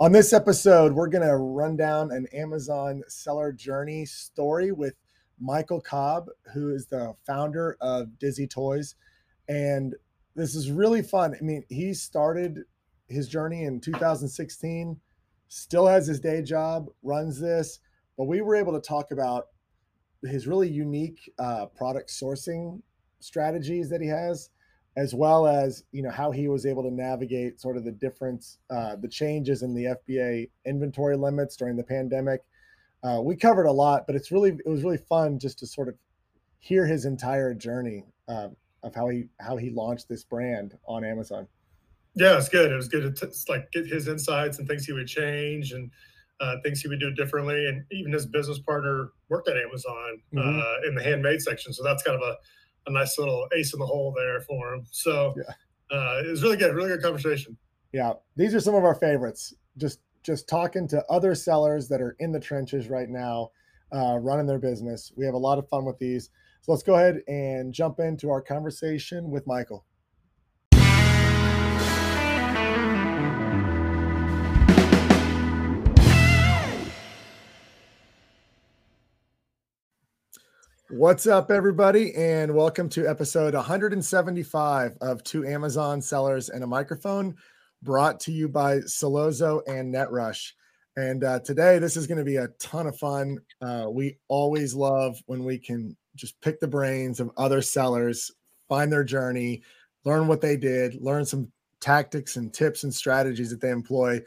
On this episode, we're going to run down an Amazon seller journey story with Michael Cobb, who is the founder of Dizzy Toys. And this is really fun. I mean, he started his journey in 2016, still has his day job, runs this, but we were able to talk about his really unique uh, product sourcing strategies that he has as well as you know how he was able to navigate sort of the difference uh, the changes in the fba inventory limits during the pandemic. Uh, we covered a lot but it's really it was really fun just to sort of hear his entire journey uh, of how he how he launched this brand on amazon. Yeah it's good. It was good to t- like get his insights and things he would change and uh, things he would do differently. And even his business partner worked at amazon mm-hmm. Uh, in the handmade section. So that's kind of a a nice little ace in the hole there for him. So yeah. uh, it was really good, really good conversation. Yeah, these are some of our favorites. Just just talking to other sellers that are in the trenches right now, uh, running their business. We have a lot of fun with these. So let's go ahead and jump into our conversation with Michael. What's up, everybody, and welcome to episode 175 of Two Amazon Sellers and a Microphone, brought to you by Sellozo and NetRush. And uh, today, this is going to be a ton of fun. Uh, we always love when we can just pick the brains of other sellers, find their journey, learn what they did, learn some tactics and tips and strategies that they employ.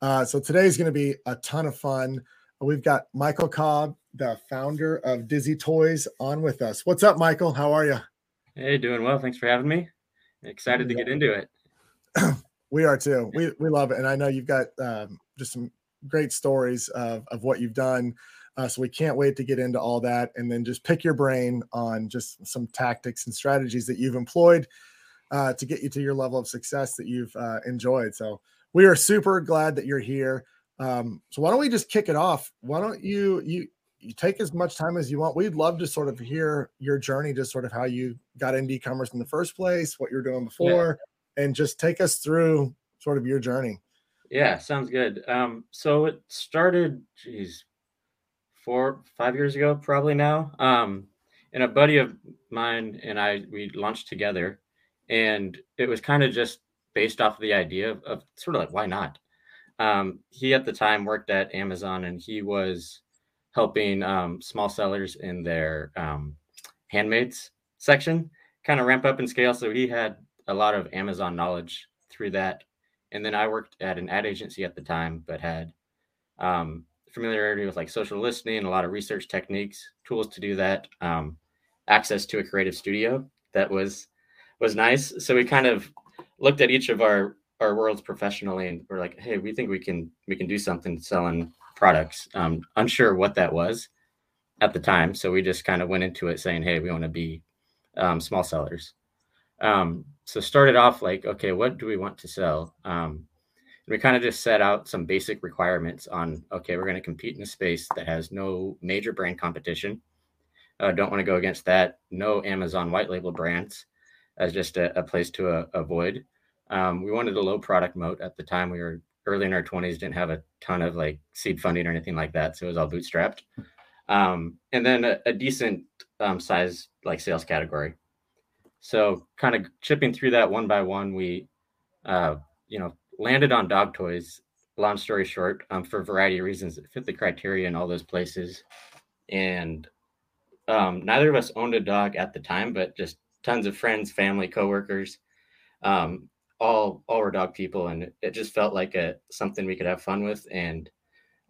Uh, so today is going to be a ton of fun. We've got Michael Cobb, the founder of Dizzy Toys, on with us. What's up, Michael? How are you? Hey, doing well. Thanks for having me. Excited yeah. to get into it. we are too. We we love it, and I know you've got um, just some great stories of of what you've done. Uh, so we can't wait to get into all that, and then just pick your brain on just some tactics and strategies that you've employed uh, to get you to your level of success that you've uh, enjoyed. So we are super glad that you're here. Um, so why don't we just kick it off? Why don't you you you take as much time as you want? We'd love to sort of hear your journey, just sort of how you got into e-commerce in the first place, what you're doing before, yeah. and just take us through sort of your journey. Yeah, sounds good. Um, so it started, geez, four, five years ago, probably now. Um, and a buddy of mine and I, we launched together, and it was kind of just based off of the idea of, of sort of like, why not? Um, he at the time worked at Amazon and he was helping um, small sellers in their um, handmade section kind of ramp up and scale. So he had a lot of Amazon knowledge through that. And then I worked at an ad agency at the time, but had um, familiarity with like social listening, a lot of research techniques, tools to do that, um, access to a creative studio that was was nice. So we kind of looked at each of our our worlds professionally and we're like hey we think we can we can do something selling products. Um unsure what that was at the time so we just kind of went into it saying hey we want to be um, small sellers. Um so started off like okay what do we want to sell? Um we kind of just set out some basic requirements on okay we're going to compete in a space that has no major brand competition. Uh, don't want to go against that. No amazon white label brands as just a, a place to uh, avoid um, we wanted a low product moat at the time. We were early in our 20s, didn't have a ton of like seed funding or anything like that. So it was all bootstrapped. Um, and then a, a decent um, size like sales category. So kind of chipping through that one by one, we, uh, you know, landed on dog toys. Long story short, um, for a variety of reasons, it fit the criteria in all those places. And um, neither of us owned a dog at the time, but just tons of friends, family, coworkers. Um, all all were dog people, and it just felt like a something we could have fun with and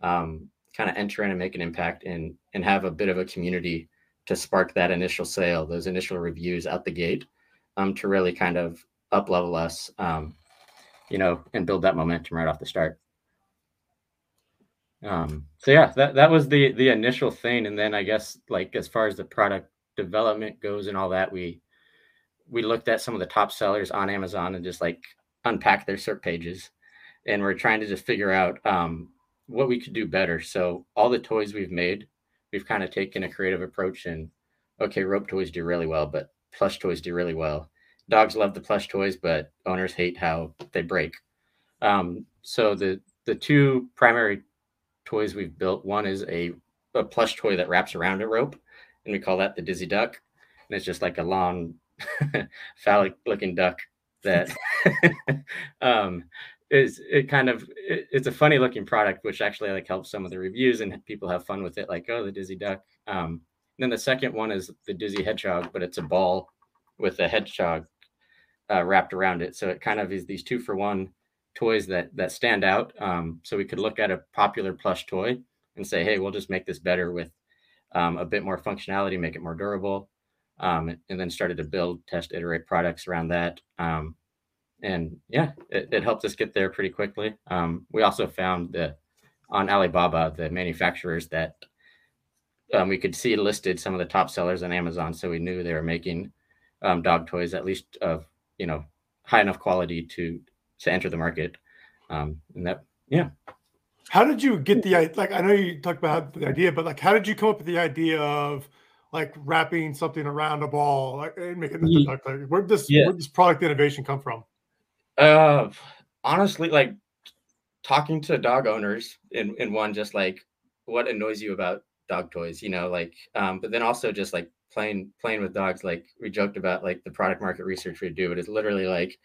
um, kind of enter in and make an impact and and have a bit of a community to spark that initial sale, those initial reviews out the gate, um, to really kind of up level us, um, you know, and build that momentum right off the start. Um, so yeah, that that was the the initial thing, and then I guess like as far as the product development goes and all that, we we looked at some of the top sellers on Amazon and just like unpack their SERP pages, and we're trying to just figure out um, what we could do better. So all the toys we've made, we've kind of taken a creative approach and okay, rope toys do really well, but plush toys do really well. Dogs love the plush toys, but owners hate how they break. Um, so the the two primary toys we've built. One is a, a plush toy that wraps around a rope, and we call that the Dizzy Duck. And it's just like a long, phallic looking duck that um, is it kind of it, it's a funny looking product, which actually like helps some of the reviews and people have fun with it. Like, oh, the Dizzy Duck. Um, then the second one is the Dizzy Hedgehog, but it's a ball with a hedgehog uh, wrapped around it. So it kind of is these two for one toys that that stand out. Um, so we could look at a popular plush toy and say, hey, we'll just make this better with um, a bit more functionality, make it more durable, um, and then started to build, test, iterate products around that. Um, and yeah, it, it, helped us get there pretty quickly. Um, we also found that on Alibaba, the manufacturers that um, we could see listed some of the top sellers on Amazon, so we knew they were making dog toys at least of you know high enough quality to to enter the market. Um, and that, yeah. How did you get the like? I know you talked about the idea, but like, how did you come up with the idea of like wrapping something around a ball like, and making it like, where this yeah. where this product innovation come from? Uh, honestly, like talking to dog owners in in one, just like what annoys you about dog toys, you know, like, um, but then also just like playing playing with dogs. Like we joked about, like the product market research we do, but it's literally like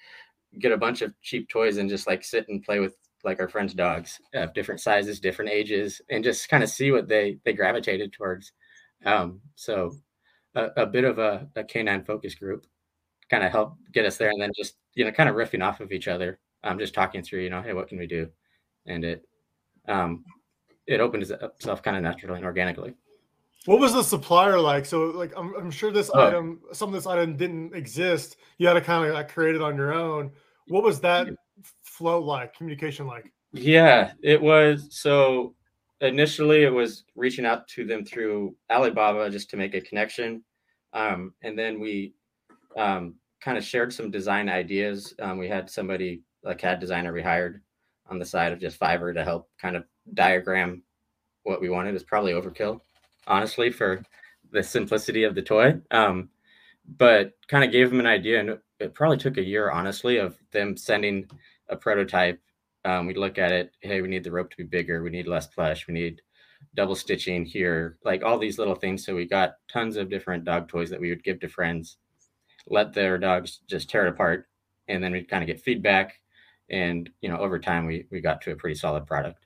get a bunch of cheap toys and just like sit and play with like our friends' dogs of different sizes, different ages, and just kind of see what they they gravitated towards. Um, so a, a, bit of a, a canine focus group kind of helped get us there, and then just you know kind of riffing off of each other. I'm um, just talking through, you know, hey, what can we do? And it um, it opened itself kind of naturally and organically. What was the supplier like? So, like, I'm, I'm sure this oh. item, some of this item didn't exist. You had to kind of like create it on your own. What was that flow like? Communication like? Yeah, it was. So initially, it was reaching out to them through Alibaba just to make a connection, um, and then we um, kind of shared some design ideas. Um, we had somebody, a CAD designer, we hired on the side of just Fiverr to help kind of diagram what we wanted. It's probably overkill honestly, for the simplicity of the toy. Um, but kind of gave them an idea, and it probably took a year, honestly, of them sending a prototype. Um, we'd look at it. Hey, we need the rope to be bigger. We need less plush. We need double stitching here, like all these little things. So we got tons of different dog toys that we would give to friends, let their dogs just tear it apart, and then we'd kind of get feedback. And you know, over time, we we got to a pretty solid product.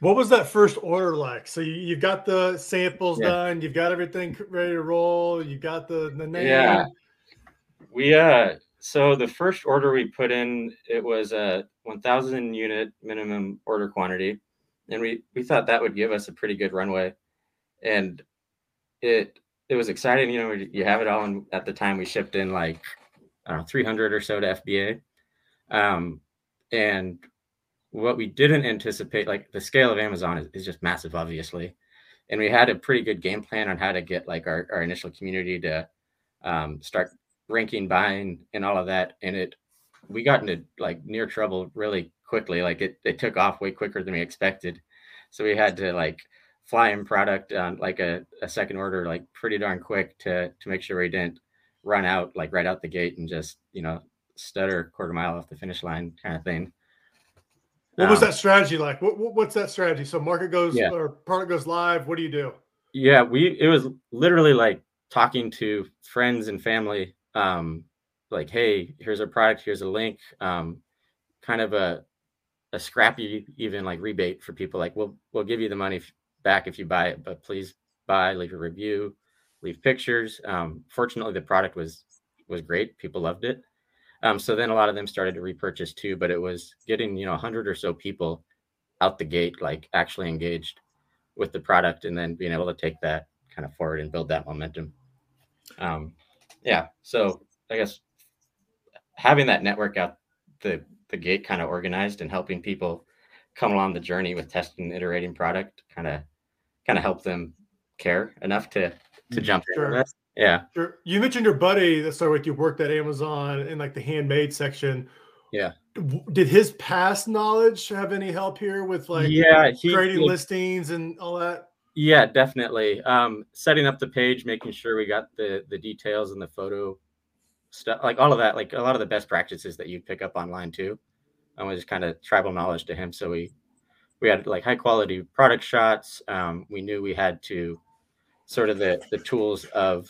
What was that first order like? So you, have got the samples yeah. done, you've got everything ready to roll, you got the, the name. Yeah. We uh so the first order we put in it was a 1000 unit minimum order quantity and we we thought that would give us a pretty good runway and it it was exciting you know you have it all and at the time we shipped in like I don't know 300 or so to FBA um and what we didn't anticipate, like the scale of Amazon is, is just massive, obviously. And we had a pretty good game plan on how to get like our, our initial community to um, start ranking, buying, and all of that. And it, we got into like near trouble really quickly. Like it, it took off way quicker than we expected. So we had to like fly in product on like a, a second order, like pretty darn quick to, to make sure we didn't run out like right out the gate and just, you know, stutter quarter mile off the finish line kind of thing. What was um, that strategy like? What, what, what's that strategy? So market goes yeah. or product goes live. What do you do? Yeah, we it was literally like talking to friends and family. Um, like, hey, here's a product. Here's a link. Um, kind of a a scrappy even like rebate for people. Like, we'll we'll give you the money back if you buy it, but please buy, leave a review, leave pictures. Um, fortunately, the product was was great. People loved it. Um, so then a lot of them started to repurchase too, but it was getting, you know, 100 or so people out the gate, like actually engaged with the product and then being able to take that kind of forward and build that momentum. Um, yeah. So I guess having that network out the, the gate kind of organized and helping people come along the journey with testing and iterating product kind of kind of help them care enough to to mm, jump sure. into yeah. Sure. You mentioned your buddy that started with you worked at Amazon in like the handmade section. Yeah. Did his past knowledge have any help here with like yeah, he, creating he, listings and all that? Yeah, definitely. Um, setting up the page, making sure we got the the details and the photo stuff, like all of that, like a lot of the best practices that you pick up online too. and was just kind of tribal knowledge to him. So we we had like high quality product shots. Um, we knew we had to sort of the the tools of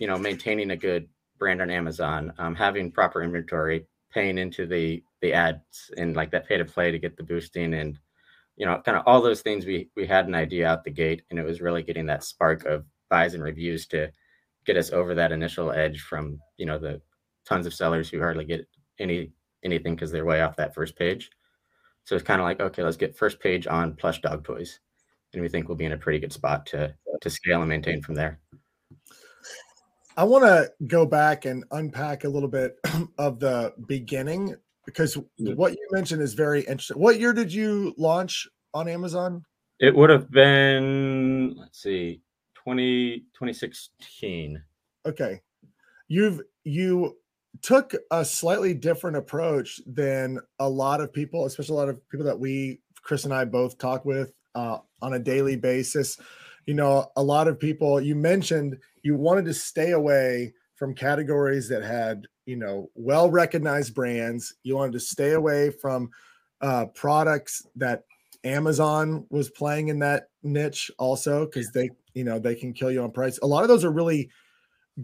you know maintaining a good brand on Amazon, um, having proper inventory, paying into the the ads and like that pay to play to get the boosting and you know kind of all those things we we had an idea out the gate and it was really getting that spark of buys and reviews to get us over that initial edge from you know the tons of sellers who hardly get any anything because they're way off that first page. So it's kind of like okay let's get first page on plush dog toys and we think we'll be in a pretty good spot to to scale and maintain from there. I want to go back and unpack a little bit of the beginning because what you mentioned is very interesting. What year did you launch on Amazon? It would have been, let's see, 20, 2016. Okay. You've, you took a slightly different approach than a lot of people, especially a lot of people that we, Chris and I both talk with uh, on a daily basis. You know, a lot of people, you mentioned you wanted to stay away from categories that had you know well recognized brands you wanted to stay away from uh, products that amazon was playing in that niche also because they you know they can kill you on price a lot of those are really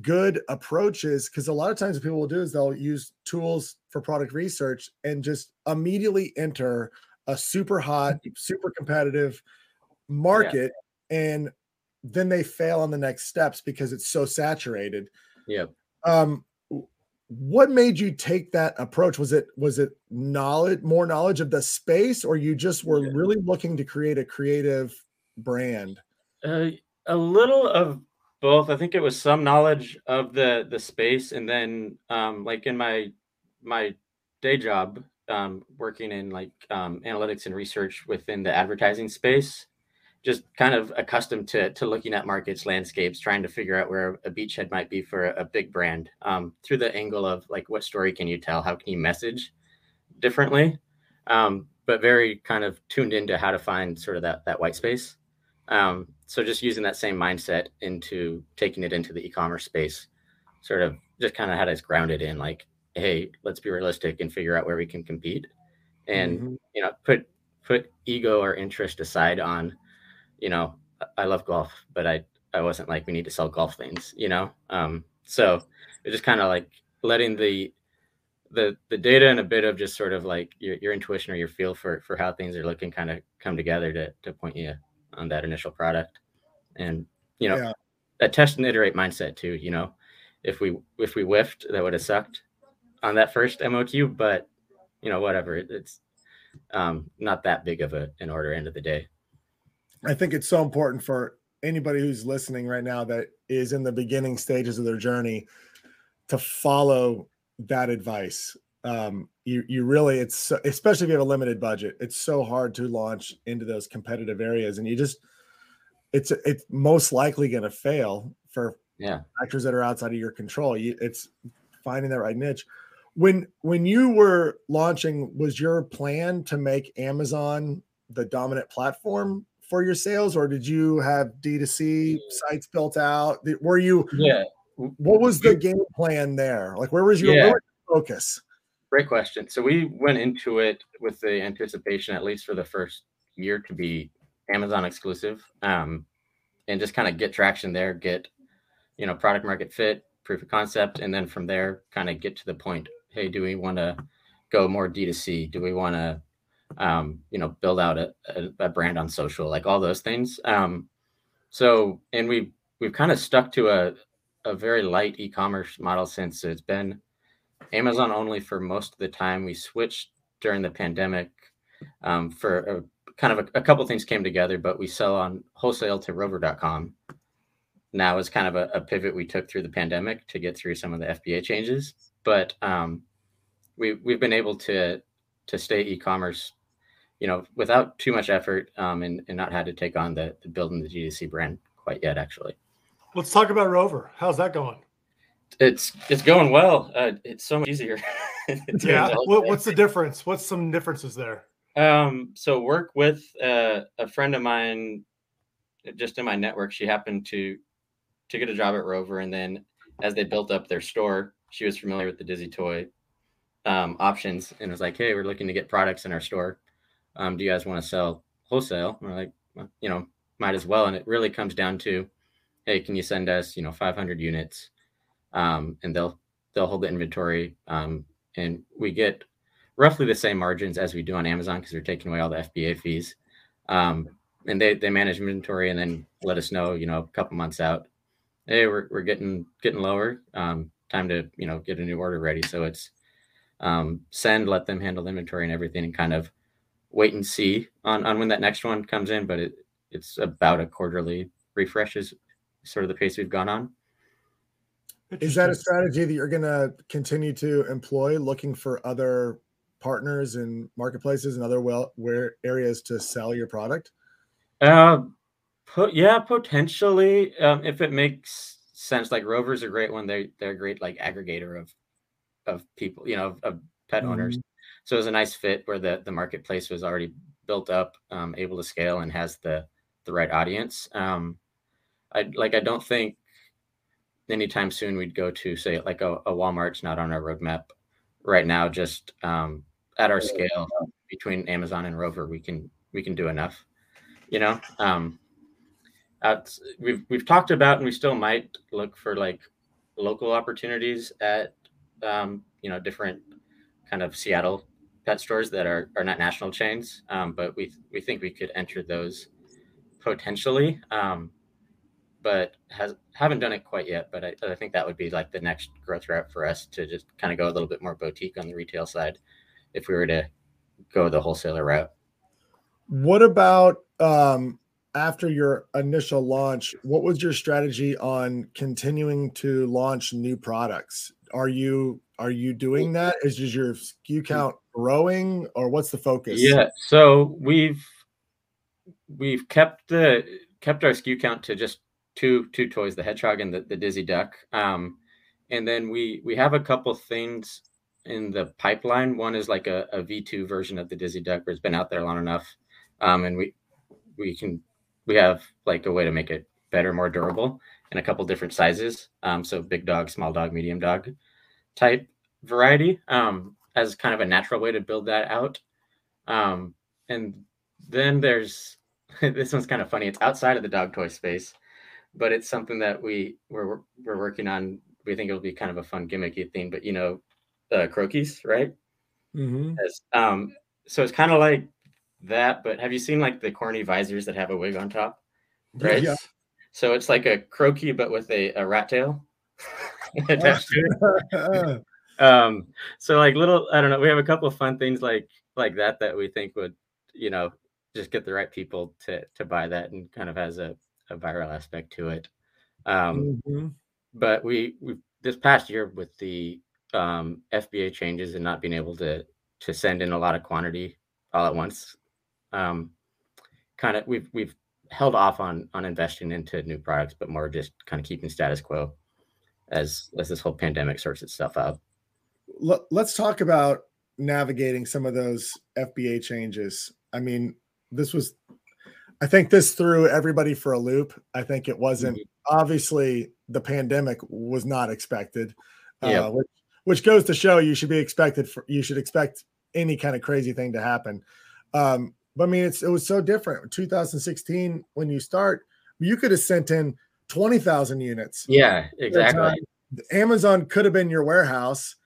good approaches because a lot of times what people will do is they'll use tools for product research and just immediately enter a super hot super competitive market yeah. and then they fail on the next steps because it's so saturated. Yeah. Um, what made you take that approach? Was it was it knowledge, more knowledge of the space, or you just were yeah. really looking to create a creative brand? Uh, a little of both. I think it was some knowledge of the the space, and then um, like in my my day job, um, working in like um, analytics and research within the advertising space just kind of accustomed to to looking at markets, landscapes, trying to figure out where a beachhead might be for a, a big brand um, through the angle of like what story can you tell, how can you message differently, um, but very kind of tuned into how to find sort of that that white space. Um, so just using that same mindset into taking it into the e-commerce space, sort of just kind of had us grounded in like, hey, let's be realistic and figure out where we can compete, and mm-hmm. you know put put ego or interest aside on you know, I love golf, but I I wasn't like we need to sell golf things, you know. Um, so it just kind of like letting the the the data and a bit of just sort of like your, your intuition or your feel for for how things are looking kind of come together to to point you on that initial product and you know yeah. a test and iterate mindset too you know if we if we whiffed that would have sucked on that first moq but you know whatever it, it's um not that big of a an order end of the day I think it's so important for anybody who's listening right now that is in the beginning stages of their journey to follow that advice. Um, you you really it's so, especially if you have a limited budget, it's so hard to launch into those competitive areas, and you just it's it's most likely going to fail for yeah factors that are outside of your control. You, it's finding that right niche. When when you were launching, was your plan to make Amazon the dominant platform for your sales, or did you have D2C sites built out? Were you? Yeah. What was the game plan there? Like, where was your, yeah. where was your focus? Great question. So we went into it with the anticipation, at least for the first year, to be Amazon exclusive, um, and just kind of get traction there, get you know product market fit, proof of concept, and then from there, kind of get to the point. Hey, do we want to go more D2C? Do we want to um, you know, build out a, a, a, brand on social, like all those things. Um, so, and we we've kind of stuck to a a very light e-commerce model since it's been Amazon only for most of the time. We switched during the pandemic um, for a, kind of a, a couple things came together, but we sell on wholesale to Rover.com. Now is kind of a, a, pivot we took through the pandemic to get through some of the FBA changes, but um, we we've been able to to stay e-commerce you know, without too much effort um, and, and not had to take on the, the building the D2C brand quite yet, actually. Let's talk about Rover. How's that going? It's it's going well. Uh, it's so much easier. yeah. What, what's the difference? What's some differences there? Um, so work with uh, a friend of mine, just in my network. She happened to to get a job at Rover, and then as they built up their store, she was familiar with the Dizzy toy um, options and was like, "Hey, we're looking to get products in our store. Um, do you guys want to sell wholesale?" And we're like, well, "You know, might as well." And it really comes down to, "Hey, can you send us, you know, 500 units?" Um, and they'll they'll hold the inventory, um, and we get roughly the same margins as we do on Amazon because they're taking away all the FBA fees. Um, and they they manage inventory and then let us know, you know, a couple months out, hey, we're we're getting getting lower. Um, time to you know get a new order ready. So it's um, send, let them handle inventory and everything, and kind of wait and see on on when that next one comes in. But it it's about a quarterly refresh is sort of the pace we've gone on. Is that a strategy that you're going to continue to employ, looking for other partners and marketplaces and other well where areas to sell your product? Uh, put yeah, potentially. Um, if it makes sense, like Rover's a great one. They they're a great like aggregator of of people, you know, of, of pet mm-hmm. owners. So it was a nice fit where the the marketplace was already built up, um, able to scale, and has the the right audience. Um, I like I don't think anytime soon we'd go to say like a, a Walmart's not on our roadmap right now. Just um, at our scale between Amazon and Rover, we can we can do enough. You know, um, we've we've talked about and we still might look for like local opportunities at um, you know different kind of Seattle pet stores that are are not national chains, um, but we we think we could enter those potentially. Um, but has haven't done it quite yet. But I, I think that would be like the next growth route for us to just kind of go a little bit more boutique on the retail side if we were to go the wholesaler route. What about um, after your initial launch? What was your strategy on continuing to launch new products? Are you are you doing that? Is just your SKU count growing, or what's the focus? Yeah, so we've we've kept the kept our SKU count to just two two toys, the hedgehog and the, the Dizzy Duck. Um, and then we we have a couple things in the pipeline. One is like a a V2 version of the Dizzy Duck, where it's been out there long enough, um, and we we can we have like a way to make it better, more durable, in a couple different sizes. Um, so big dog, small dog, medium dog type variety um, as kind of a natural way to build that out. Um, and then there's this one's kind of funny. It's outside of the dog toy space, but it's something that we we're we're working on. We think it'll be kind of a fun gimmicky thing. But you know, uh, Croakies, right? Mm-hmm. As, um, so it's kind of like that. But have you seen like the corny visors that have a wig on top? Right. Yeah. So it's like a Croakies, but with a, a rat tail attached to it. um, so like little, I don't know. We have a couple of fun things like like that that we think would, you know, just get the right people to to buy that and kind of has a, a viral aspect to it. Um, mm-hmm. But we we this past year with the um, FBA changes and not being able to to send in a lot of quantity all at once. Um, kind of we've we've held off on on investing into new products, but more just kind of keeping status quo as as this whole pandemic sorts itself out. Let's talk about navigating some of those FBA changes. I mean, this was I think this threw everybody for a loop. I think it wasn't mm-hmm. obviously the pandemic was not expected. Uh, which which goes to show you should be expected for you should expect any kind of crazy thing to happen. Um, but I mean, it's it was so different. 2016, when you start, you could have sent in 20,000 units. Yeah, exactly. Amazon could have been your warehouse.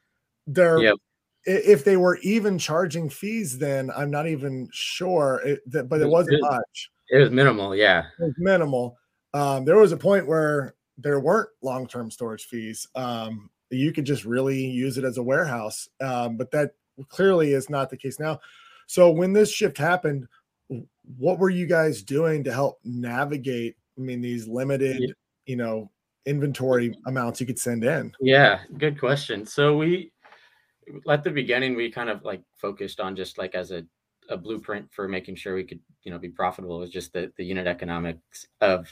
There, yep. if they were even charging fees, then I'm not even sure. It, but it wasn't it, much. It was minimal. Yeah, it was minimal. Um, there was a point where there weren't long-term storage fees. Um, you could just really use it as a warehouse. Um, but that clearly is not the case now. So when this shift happened, what were you guys doing to help navigate? I mean, these limited, you know, inventory amounts you could send in. Yeah, good question. So we at the beginning we kind of like focused on just like as a, a blueprint for making sure we could, you know, be profitable was just the, the unit economics of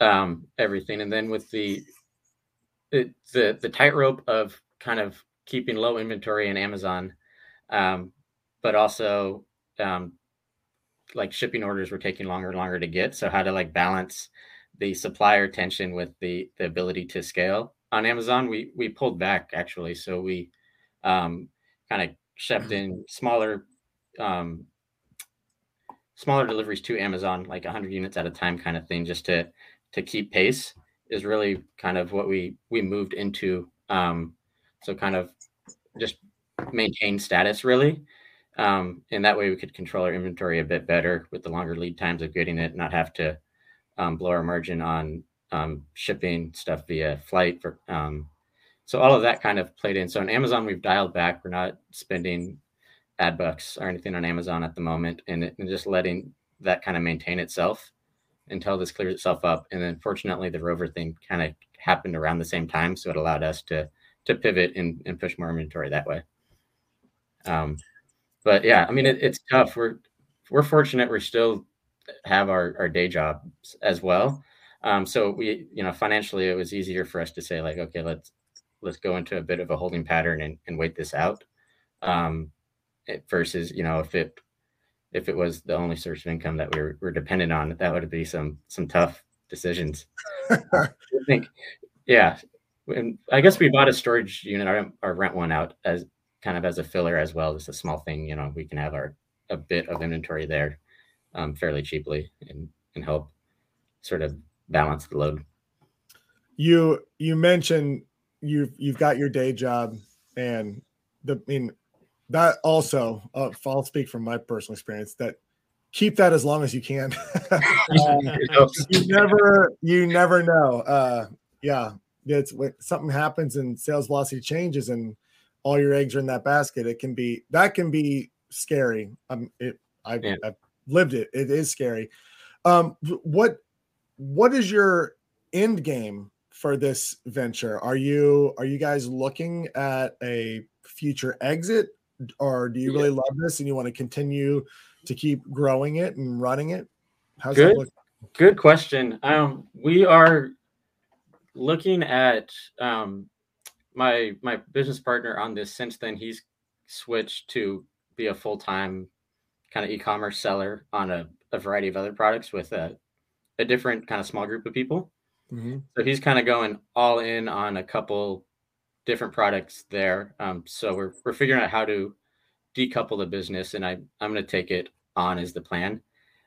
um everything. And then with the the the tightrope of kind of keeping low inventory in Amazon, um, but also um, like shipping orders were taking longer and longer to get. So how to like balance the supplier tension with the the ability to scale on Amazon? We we pulled back actually. So we um, kind of shipped in smaller um, smaller deliveries to Amazon, like 100 units at a time, kind of thing, just to to keep pace, is really kind of what we we moved into. Um, so kind of just maintain status really, um, and that way we could control our inventory a bit better with the longer lead times of getting it, not have to um, blow our margin on um, shipping stuff via flight for. Um, so all of that kind of played in. So on Amazon, we've dialed back. We're not spending ad bucks or anything on Amazon at the moment, and, it, and just letting that kind of maintain itself until this clears itself up. And then fortunately, the rover thing kind of happened around the same time, so it allowed us to to pivot and, and push more inventory that way. Um, but yeah, I mean, it, it's tough. We're we're fortunate. We still have our our day jobs as well. Um, so we, you know, financially, it was easier for us to say like, okay, let's let's go into a bit of a holding pattern and, and wait this out. Um, versus you know if it if it was the only source of income that we were, were dependent on that would be some some tough decisions. I think yeah and i guess we bought a storage unit. Or, or rent one out as kind of as a filler as well just a small thing you know we can have our a bit of inventory there um, fairly cheaply and and help sort of balance the load. You you mentioned you've you've got your day job and the I mean that also uh, i'll speak from my personal experience that keep that as long as you can. You never you never know. Uh yeah it's when something happens and sales velocity changes and all your eggs are in that basket it can be that can be scary. Um it I, yeah. i've lived it. It is scary. Um what what is your end game for this venture are you are you guys looking at a future exit or do you really love this and you want to continue to keep growing it and running it? How's good, good question. Um, we are looking at um, my my business partner on this. Since then, he's switched to be a full time kind of e-commerce seller on a, a variety of other products with a a different kind of small group of people. Mm-hmm. So he's kind of going all in on a couple different products there. Um, so we're we're figuring out how to decouple the business, and I I'm going to take it on as the plan.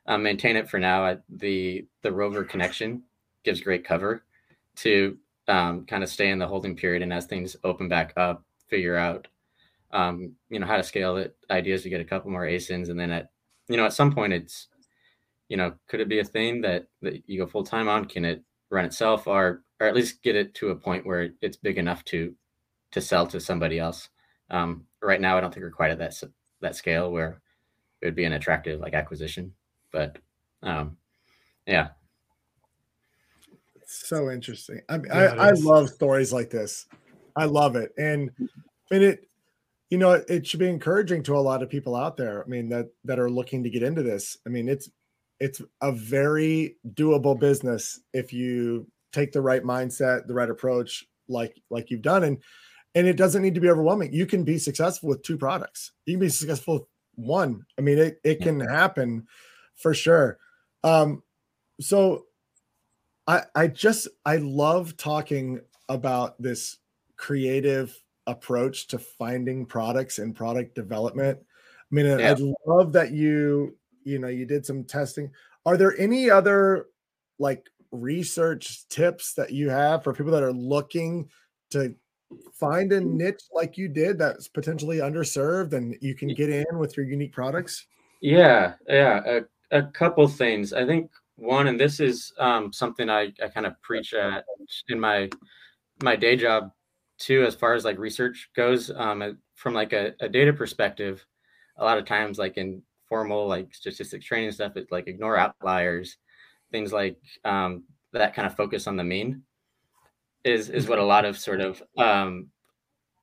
Um, maintain it for now. I, the the rover connection gives great cover to um, kind of stay in the holding period, and as things open back up, figure out um, you know how to scale it. Ideas to get a couple more ASINs, and then at you know at some point it's you know could it be a thing that that you go full time on? Can it run itself, or or at least get it to a point where it's big enough to to sell to somebody else. Um, right now, I don't think we're quite at that that scale where it would be an attractive like acquisition. But um, yeah, so interesting. I mean, yeah, I, I love stories like this. I love it, and I mean it. You know, it should be encouraging to a lot of people out there. I mean that that are looking to get into this. I mean, it's it's a very doable business if you take the right mindset, the right approach, like like you've done, and and it doesn't need to be overwhelming. You can be successful with two products. You can be successful with one. I mean, it it can happen for sure. Um, so I I just I love talking about this creative approach to finding products and product development. I mean, yeah. I love that you you know you did some testing. Are there any other like research tips that you have for people that are looking to find a niche like you did that's potentially underserved and you can get in with your unique products? Yeah, yeah, a, a couple things. I think one, and this is um, something I, I kind of preach at in my my day job too, as far as like research goes. Um, from like a, a data perspective, a lot of times, like in formal like statistics training stuff, it's like ignore outliers, things like um, that kind of focus on the mean is is what a lot of sort of um,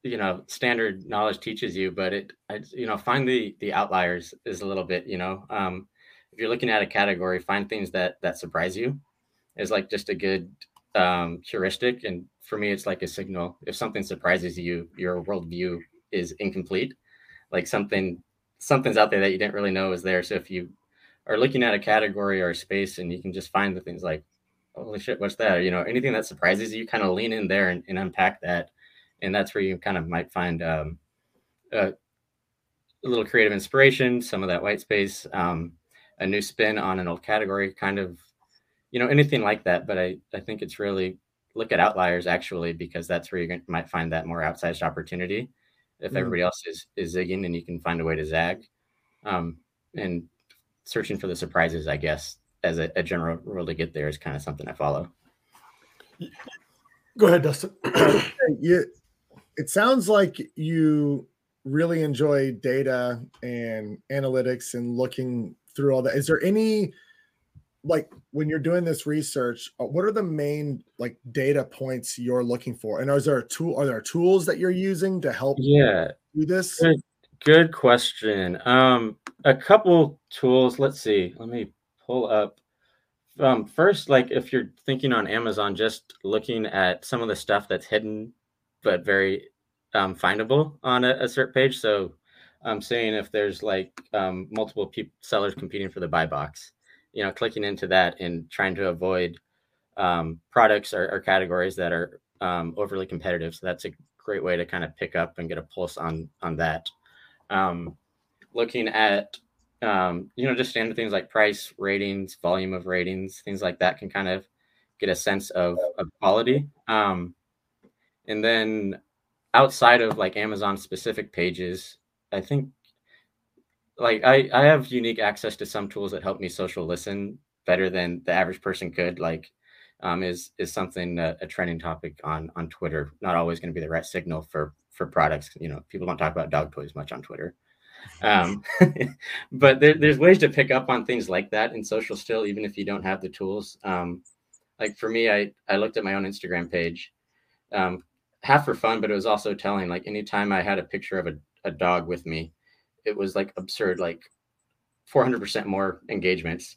you know standard knowledge teaches you but it I, you know find the the outliers is a little bit you know um, if you're looking at a category find things that that surprise you is like just a good um, heuristic and for me it's like a signal. If something surprises you your worldview is incomplete like something something's out there that you didn't really know is there so if you are looking at a category or a space and you can just find the things like holy shit, what's that? You know, anything that surprises you, kind of lean in there and, and, unpack that. And that's where you kind of might find um, a, a little creative inspiration, some of that white space, um, a new spin on an old category, kind of, you know, anything like that. But I, I think it's really look at outliers actually, because that's where you might find that more outsized opportunity. If mm. everybody else is, is zigging and you can find a way to zag um, and searching for the surprises, I guess, as a, a general rule to get there is kind of something I follow. Go ahead, Dustin. you, it sounds like you really enjoy data and analytics and looking through all that. Is there any like when you're doing this research, uh, what are the main like data points you're looking for? And is there a tool? Are there tools that you're using to help? Yeah, do this. Good, good question. Um, a couple tools. Let's see. Let me pull up um, first, like if you're thinking on Amazon, just looking at some of the stuff that's hidden but very um, findable on a, a certain page. So I'm saying if there's like um, multiple pe- sellers competing for the buy box, you know, clicking into that and trying to avoid um, products or, or, categories that are um, overly competitive. So that's a great way to kind of pick up and get a pulse on on that. Um, looking at um, you know, just standard things like price, ratings, volume of ratings, things like that can kind of get a sense of, of quality. Um, and then outside of like Amazon specific pages, I think like I, I have unique access to some tools that help me social listen better than the average person could. Like um, is is something uh, a trending topic on on Twitter. Not always going to be the right signal for for products. You know, people don't talk about dog toys much on Twitter. Um, but there, there's ways to pick up on things like that in social still, even if you don't have the tools. Um, like for me, I, I looked at my own Instagram page, um, half for fun, but it was also telling like anytime I had a picture of a, a dog with me, it was like absurd, like 400% more engagements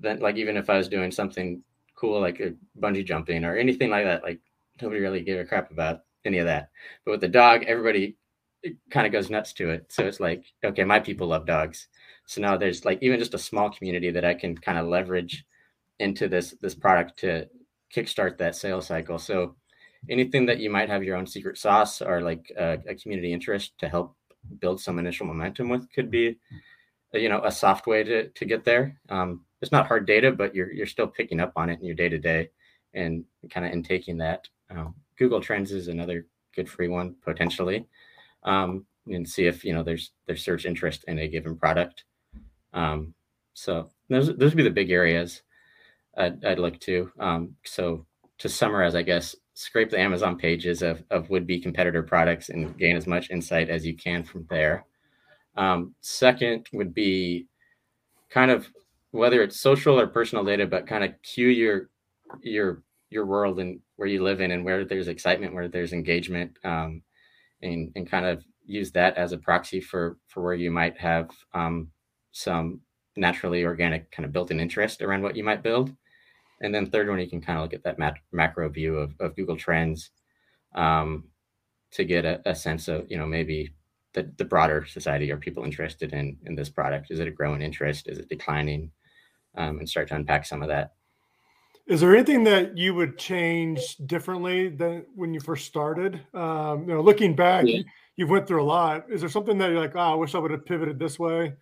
than like, even if I was doing something cool, like bungee jumping or anything like that, like nobody really gave a crap about any of that. But with the dog, everybody kind of goes nuts to it. So it's like, okay, my people love dogs. So now there's like even just a small community that I can kind of leverage into this this product to kickstart that sales cycle. So anything that you might have your own secret sauce or like a, a community interest to help build some initial momentum with could be you know a soft way to to get there. Um, it's not hard data, but you're you're still picking up on it in your day to day and kind of intaking that. Um, Google Trends is another good free one potentially um, and see if you know there's there's search interest in a given product. Um, so those those would be the big areas I'd, I'd look to. Um, so to summarize, I guess scrape the Amazon pages of of would be competitor products and gain as much insight as you can from there. Um, second would be kind of whether it's social or personal data, but kind of cue your your your world and where you live in and where there's excitement, where there's engagement. Um, and, and kind of use that as a proxy for for where you might have um, some naturally organic kind of built-in interest around what you might build. And then third one, you can kind of look at that mat- macro view of, of Google Trends um, to get a, a, sense of, you know, maybe the, the broader society. Are people interested in, in this product? Is it a growing interest? Is it declining? Um, and start to unpack some of that. Is there anything that you would change differently than when you first started? Um, you know, looking back, yeah. you, have went through a lot. Is there something that you're like, oh, I wish I would have pivoted this way?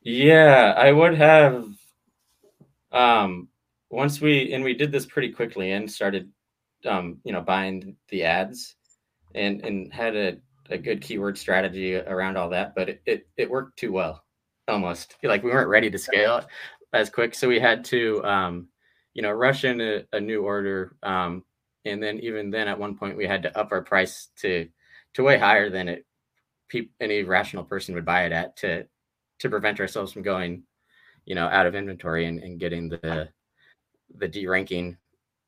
Yeah, I would have. Um, once we and we did this pretty quickly and started, um, you know, buying the ads, and and had a, a good keyword strategy around all that, but it, it it worked too well, almost like we weren't ready to scale as quick, so we had to. Um, you know, rush in a, a new order. Um, and then even then, at one point, we had to up our price to to way higher than it pe- any rational person would buy it at to to prevent ourselves from going, you know, out of inventory and, and getting the the D ranking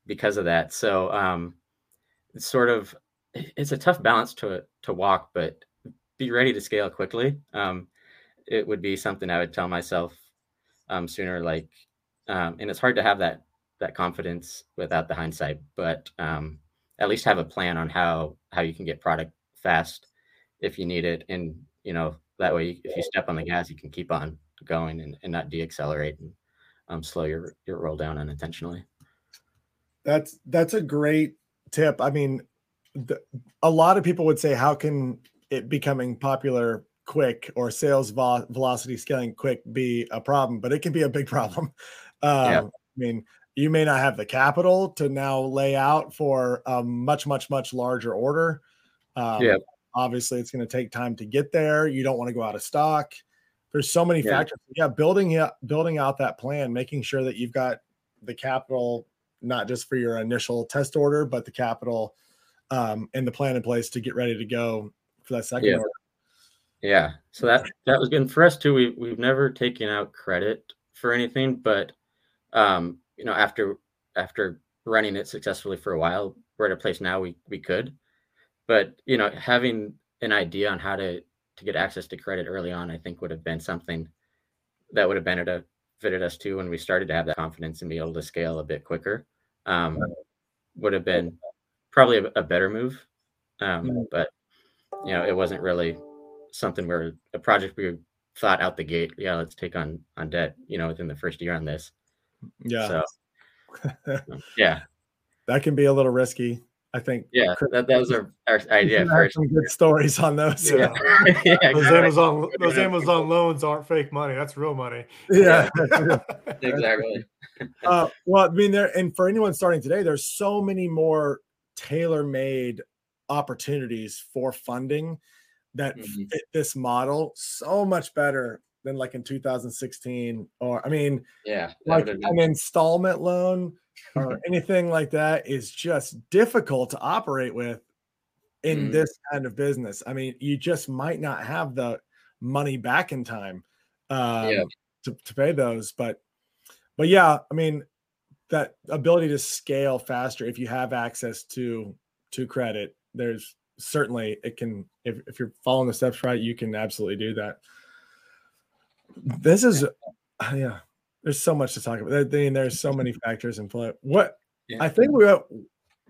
because of that. So um, it's sort of it's a tough balance to to walk, but be ready to scale quickly. Um, it would be something I would tell myself um, sooner. Like, um, and it's hard to have that that confidence without the hindsight, but um, at least have a plan on how how you can get product fast if you need it, and you know that way if you step on the gas, you can keep on going and, and not deaccelerate and um, slow your your roll down unintentionally. That's that's a great tip. I mean, the, a lot of people would say, how can it becoming popular quick or sales vo- velocity scaling quick be a problem, but it can be a big problem. Um, yeah. I mean, you may not have the capital to now lay out for a much, much, much larger order. Um, yeah. Obviously, it's going to take time to get there. You don't want to go out of stock. There's so many yeah. factors. Yeah, building it, building out that plan, making sure that you've got the capital not just for your initial test order, but the capital um, and the plan in place to get ready to go for that second yeah. order. Yeah. So that that was good for us too. We we've never taken out credit for anything, but um, you know, after after running it successfully for a while, we're at a place now we we could. But you know, having an idea on how to to get access to credit early on, I think would have been something that would have benefited us too when we started to have that confidence and be able to scale a bit quicker. Um, would have been probably a, a better move. Um, but you know, it wasn't really something where a project we thought out the gate, yeah, let's take on on debt, you know, within the first year on this. Yeah. So yeah. That can be a little risky. I think. Yeah, that, that was our, our idea first. Some good stories on those. Yeah, yeah those Amazon those Amazon loans aren't fake money. That's real money. Yeah, exactly. Uh, well, I mean, there and for anyone starting today, there's so many more tailor-made opportunities for funding that mm-hmm. fit this model so much better than like in 2016 or i mean yeah like an installment loan or anything like that is just difficult to operate with in mm. this kind of business i mean you just might not have the money back in time um, yeah. to, to pay those but but yeah i mean that ability to scale faster if you have access to to credit there's certainly it can if, if you're following the steps right you can absolutely do that this is uh, yeah there's so much to talk about. I mean, there's so many factors in play. What yeah. i think we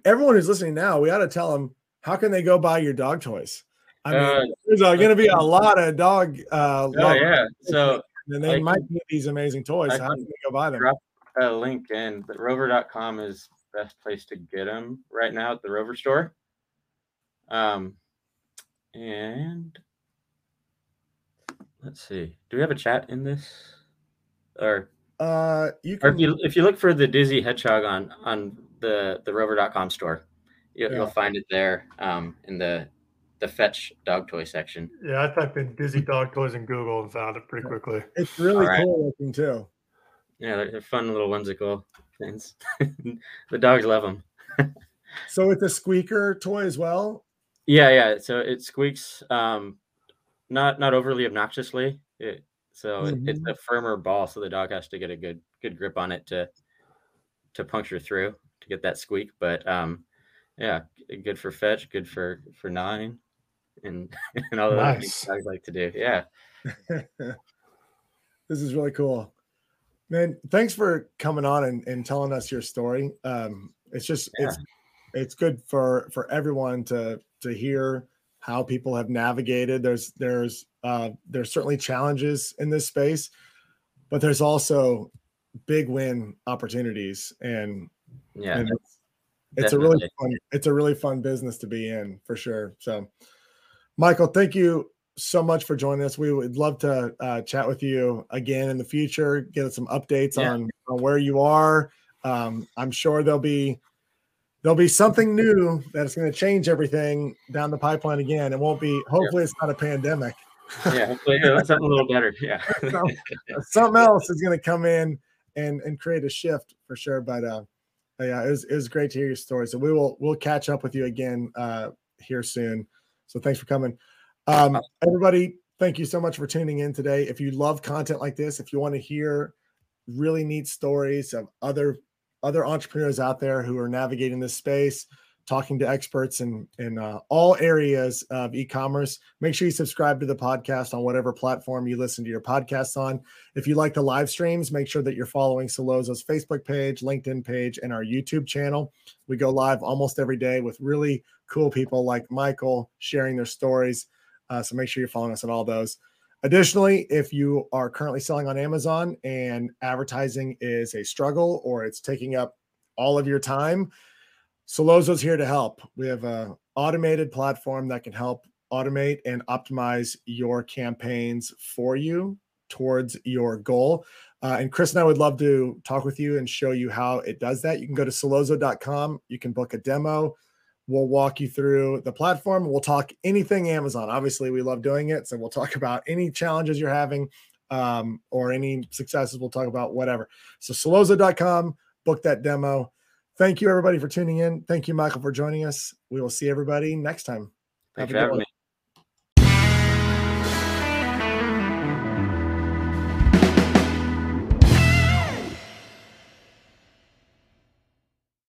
everyone who's listening now we ought to tell them how can they go buy your dog toys? I mean uh, there's going to be a lot of dog uh oh, yeah. so and they might get these amazing toys how can they go buy them? drop a link in but rover.com is best place to get them right now at the rover store. Um, and let's see. Do we have a chat in this? Or uh, you can... or if you if you look for the Dizzy Hedgehog on on the the Rover.com store, you, yeah. you'll find it there um, in the the fetch dog toy section. Yeah, I typed in Dizzy dog toys in Google and found it pretty quickly. It's really right. cool looking too. Yeah, they're fun little whimsical things. the dogs love them. so it's a squeaker toy as well. Yeah, yeah. So it squeaks, um, not not overly obnoxiously. It, so mm-hmm. it's a firmer ball, so the dog has to get a good good grip on it to to puncture through to get that squeak. But um, yeah, good for fetch, good for for gnawing, and and all the nice. things I like to do. Yeah, this is really cool, man. Thanks for coming on and, and telling us your story. Um, it's just yeah. it's it's good for for everyone to to hear how people have navigated. There's there's uh, there's certainly challenges in this space, but there's also big win opportunities, and yeah, and it's, it's a really fun it's a really fun business to be in for sure. So, Michael, thank you so much for joining us. We would love to uh, chat with you again in the future, get some updates yeah. on, on where you are. Um, I'm sure there'll be there'll be something new that's going to change everything down the pipeline again. It won't be. Hopefully, yeah. it's not a pandemic. Yeah, hopefully something a little better. Yeah, something else is going to come in and and create a shift for sure. But uh, yeah, it was it was great to hear your story. So we will we'll catch up with you again uh here soon. So thanks for coming, um, everybody. Thank you so much for tuning in today. If you love content like this, if you want to hear really neat stories of other other entrepreneurs out there who are navigating this space, talking to experts in in uh, all areas of e-commerce. Make sure you subscribe to the podcast on whatever platform you listen to your podcasts on. If you like the live streams, make sure that you're following Sellozo's Facebook page, LinkedIn page, and our YouTube channel. We go live almost every day with really cool people like Michael sharing their stories. Uh, so make sure you're following us on all those. Additionally, if you are currently selling on Amazon and advertising is a struggle or it's taking up all of your time, Sellozo's here to help. We have a automated platform that can help automate and optimize your campaigns for you towards your goal. Uh, and Chris and I would love to talk with you and show you how it does that. You can go to Sellozo.com. You can book a demo. We'll walk you through the platform. We'll talk anything Amazon. Obviously, we love doing it. So we'll talk about any challenges you're having um, or any successes. We'll talk about whatever. So Sellozo.com, book that demo. Thank you, everybody, for tuning in. Thank you, Michael, for joining us. We will see everybody next time. Thanks for having me.